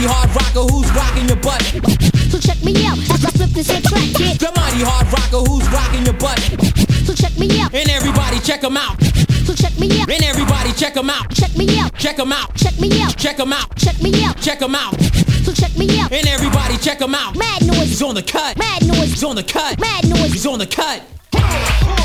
mighty hard rocker who's rocking your butt. So check me out as I flip this here track, kid. The mighty hard rocker who's rocking your butt. So check me out. And everybody check him out. So check me out. And everybody check him out. Check me out. Check him out. Check me out. Check him out. Check me out. Check him out. So check me out. And everybody check him out. Mad noise. He's on the cut. Mad noise. He's on the cut. Mad noise. He's on the cut. And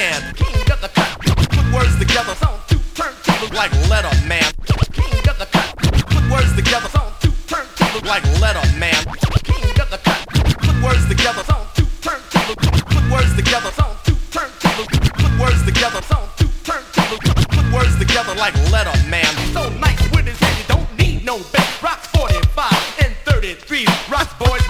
understand. King of the cut. Put words together. Sound two turntables like letter man. King of the cut. Put words together. Sound two turntables like letter man. King of the cut. Put words together. Sound two turntables. Put words together. Sound two turntables. Put words together. Sound two turntables. Put words together like letter man. So nice with his head, you don't need no bass. Rock 45 and 33. Rock boys,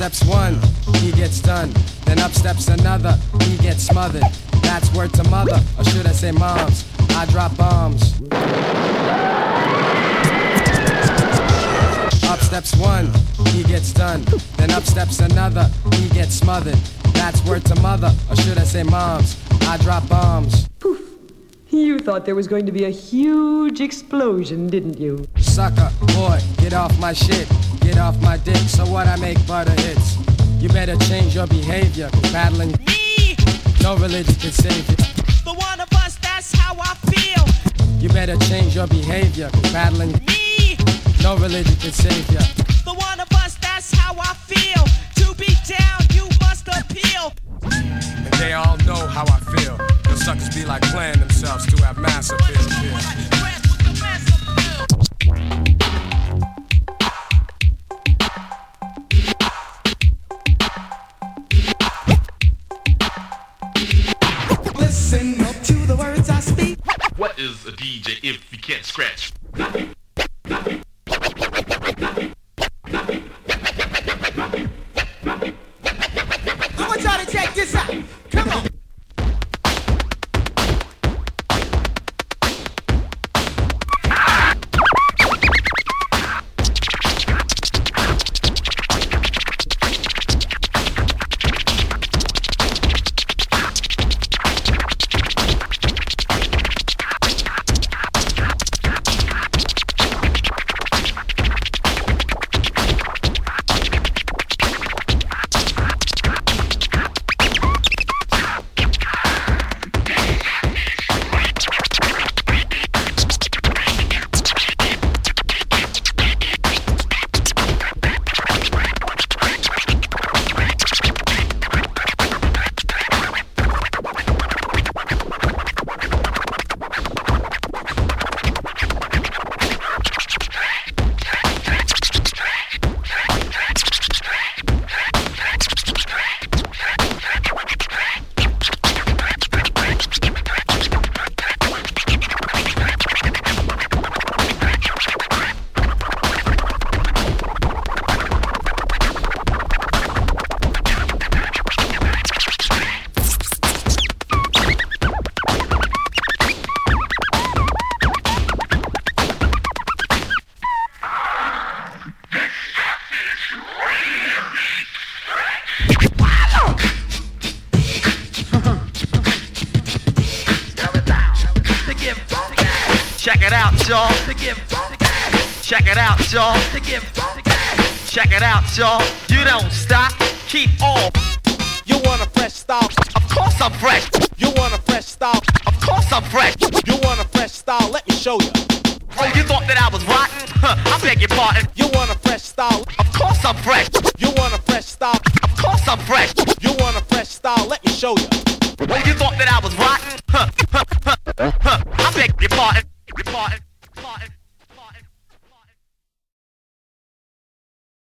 steps one, he gets done. Then up steps another, he gets smothered. That's word to mother, or should I say moms? I drop bombs. Up steps one, he gets done. Then up steps another, he gets smothered. That's word to mother, or should I say moms? I drop bombs. Poof. You thought there was going to be a huge explosion, didn't you? Sucker, boy, get off my shit. Get off my dick, so what I make butter hits. You better change your behavior, battling Me, no religion can save you. the one of us, that's how I feel. You better change your behavior, 'cause battling Me, no religion can save you. the one of us, that's how I feel. To be down, you must appeal. And they all know how I feel. The suckers be like playing themselves to have mass appeal. DJ if you can't scratch? It out, y'all. Check it out, y'all. Check it out, y'all. You don't stop, keep on. You want a fresh style? Of course I'm fresh. You want a fresh style? Of course I'm fresh. You want a fresh style? Let me show you. Oh, you thought that I was rotten? Huh, I beg your pardon. You want a fresh style? Of course I'm fresh. You want a fresh style? Of course I'm fresh. You want a fresh style? Let me show you. Oh, you thought that I was rotten? Huh, huh, huh, huh. I beg your pardon. Pardon.